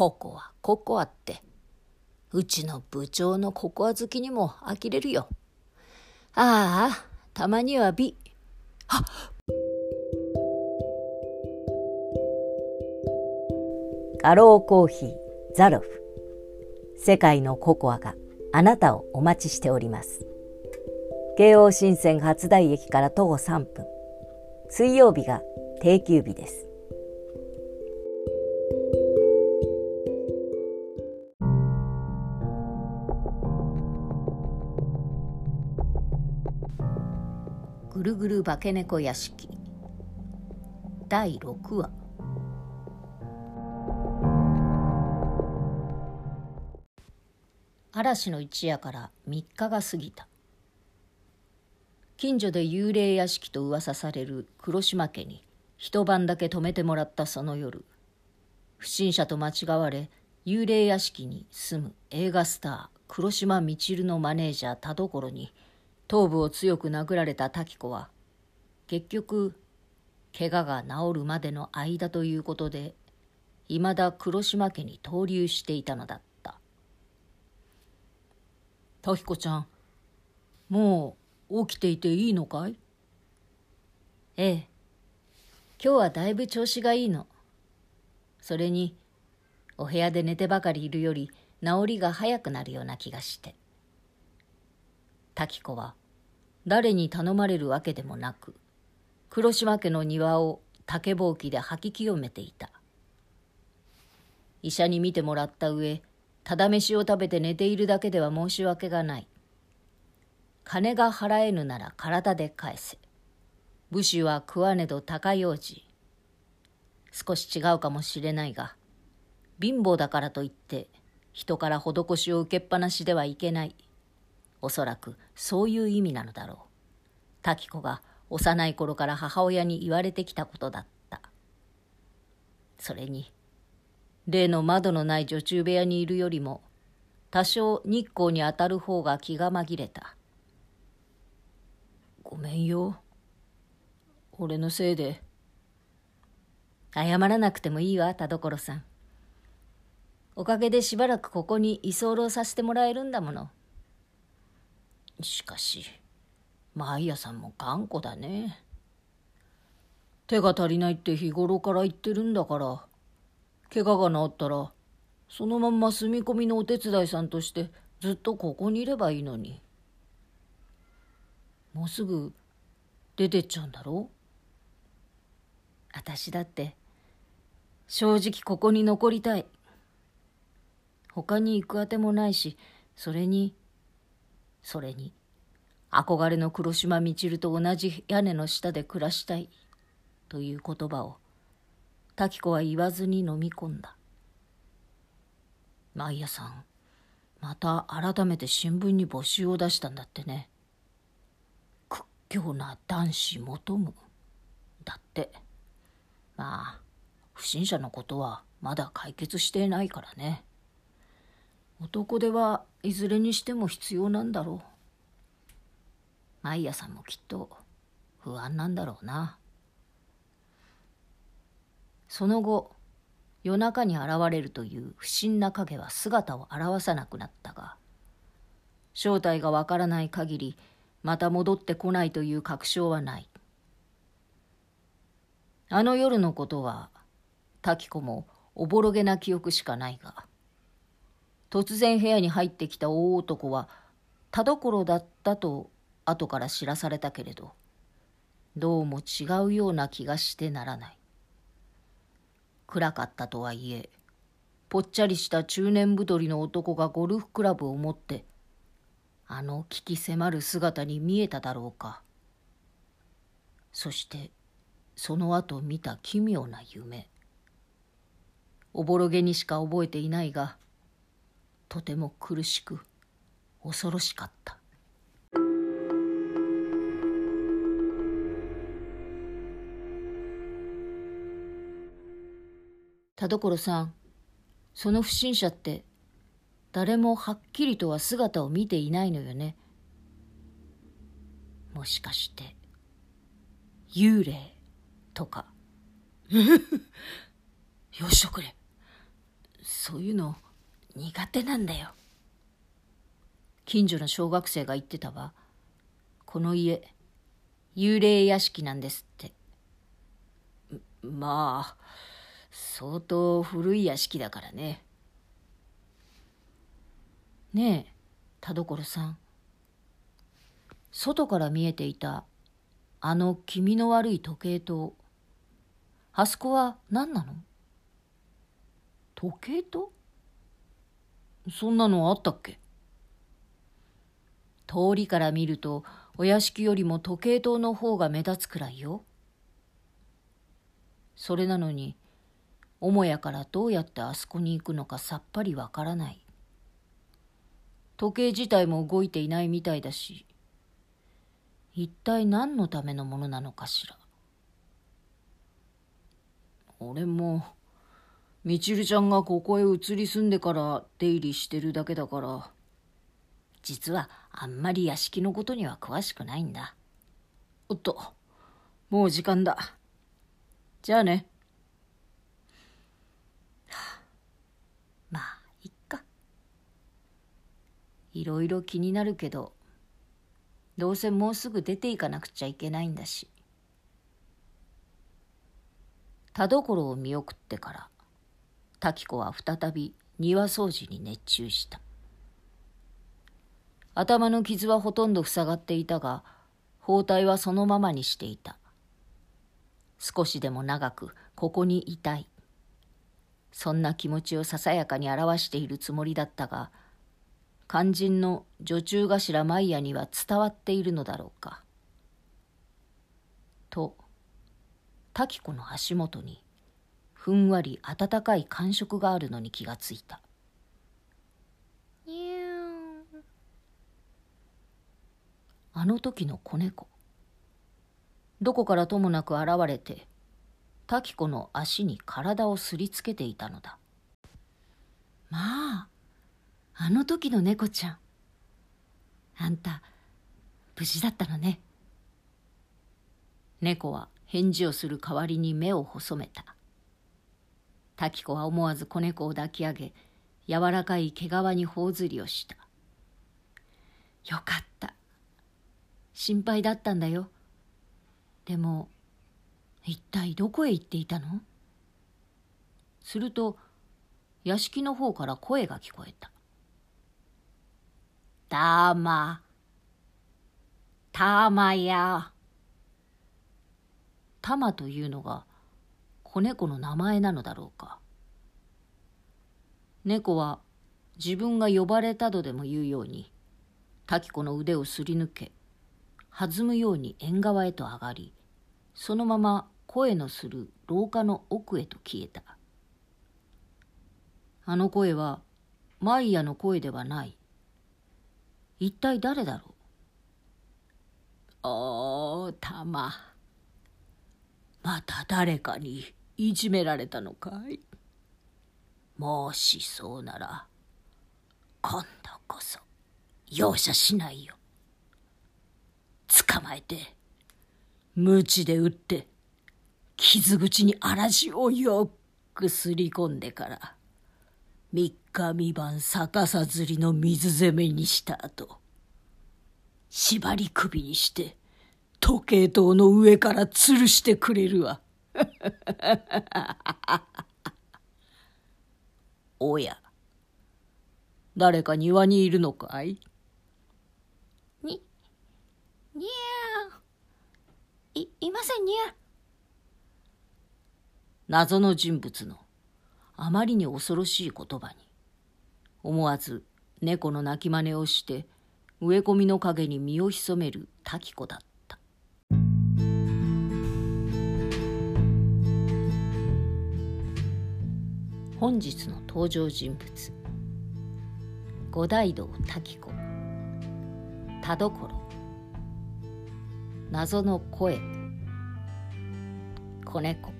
ココア、ココアって。うちの部長のココア好きにも呆れるよ。ああ、たまには美。あガローコーヒーザロフ世界のココアがあなたをお待ちしております京王新線初台駅から徒歩3分水曜日が定休日ですぐるぐる化け猫屋敷。第6話。嵐の一夜から3日が過ぎた。近所で幽霊屋敷と噂される黒島家に一晩だけ泊めてもらったその夜不審者と間違われ幽霊屋敷に住む映画スター黒島みちるのマネージャー田所に頭部を強く殴られた滝子は結局怪我が治るまでの間ということでいまだ黒島家に投留していたのだった。滝子ちゃんもう起きていていいのかい？ええ。今日はだいぶ調子がいいの。それにお部屋で寝てばかりいるより治りが早くなるような気がして。滝子は誰に頼まれるわけでもなく黒島家の庭を竹ぼうきで吐き清めていた医者に診てもらった上ただ飯を食べて寝ているだけでは申し訳がない。金が払えぬなら体で返せ。武士は食わねど高用事。少し違うかもしれないが、貧乏だからといって人から施しを受けっぱなしではいけない。おそらくそういう意味なのだろう。滝子が幼い頃から母親に言われてきたことだった。それに、例の窓のない女中部屋にいるよりも多少日光に当たる方が気が紛れた。ごめんよ。俺のせいで。謝らなくてもいいわ田所さん。おかげでしばらくここに居候させてもらえるんだもの。しかしマイヤさんも頑固だね。手が足りないって日頃から言ってるんだから怪我が治ったらそのまんま住み込みのお手伝いさんとしてずっとここにいればいいのに。もうすぐ出てっちゃうんだろ？私だって正直ここに残りたい。他に行くあてもないしそれにそれに憧れの黒島みちると同じ屋根の下で暮らしたいという言葉を滝子は言わずに飲み込んだ。マイヤさん、また改めて新聞に募集を出したんだってね。屈強な男子求む。だって。まあ、不審者のことはまだ解決していないからね。男手はいずれにしても必要なんだろう。マイヤさんもきっと不安なんだろうな。その後夜中に現れるという不審な影は姿を現さなくなったが正体がわからない限りまた戻ってこないという確証はないあの夜のことは滝子もおぼろげな記憶しかないが突然部屋に入ってきた大男は田所だったと後から知らされたけれどどうも違うような気がしてならない。暗かったとはいえぽっちゃりした中年太りの男がゴルフクラブを持ってあの危機迫る姿に見えただろうか。そしてその後見た奇妙な夢。おぼろげにしか覚えていないがとても苦しく恐ろしかった。田所さんその不審者って誰もはっきりとは姿を見ていないのよね。もしかして幽霊とか。よしとくれそういうの苦手なんだよ。近所の小学生が言ってたわ。この家幽霊屋敷なんですって。まあ相当古い屋敷だからね。ねえ田所さん。外から見えていたあの気味の悪い時計塔あそこは何なの？時計塔そんなのあったっけ？通りから見るとお屋敷よりも時計塔の方が目立つくらいよ。それなのに母屋からどうやってあそこに行くのかさっぱりわからない。時計自体も動いていないみたいだし一体何のためのものなのかしら俺もみちるちゃんがここへ移り住んでから出入りしてるだけだから。実はあんまり屋敷のことには詳しくないんだ。おっともう時間だ。じゃあね。まあいっか。いろいろ気になるけどどうせもうすぐ出ていかなくちゃいけないんだし。田所を見送ってから。滝子は再び庭掃除に熱中した。頭の傷はほとんど塞がっていたが包帯はそのままにしていた。少しでも長くここにいたい。そんな気持ちをささやかに表しているつもりだったが肝心の女中頭マイヤには伝わっているのだろうか。と滝子の足元にふんわり温かい感触があるのに気がついた。あの時の子猫。どこからともなく現れて滝子の足に体をすりつけていたのだ。まああの時の猫ちゃん。あんた無事だったのね。猫は返事をする代わりに目を細めた。滝子は思わず子猫を抱き上げ柔らかい毛皮に頬ずりをした。よかった。心配だったんだよ。でも一体どこへ行っていたの？すると屋敷の方から声が聞こえた「たまたまや」タマというのが子猫の名前なのだろうか。猫は自分が呼ばれたとでも言うように滝子の腕をすり抜け弾むように縁側へと上がりそのまま声のする廊下の奥へと消えた。あの声はマイヤの声ではない。一体誰だろう？おーたま。また誰かに。いじめられたのかい？もしそうなら今度こそ容赦しないよ捕まえて鞭で打って傷口に嵐をよくすり込んでから三日三晩逆さずりの水攻めにした後縛り首にして時計塔の上から吊るしてくれるわ。おや誰か庭にいるのかい？に、にゃー。い、いませんにゃ。謎の人物のあまりに恐ろしい言葉に思わず猫の鳴き真似をして植え込みの陰に身を潜める滝子だった本日の登場人物。五大道滝子。田所。謎の声。子猫。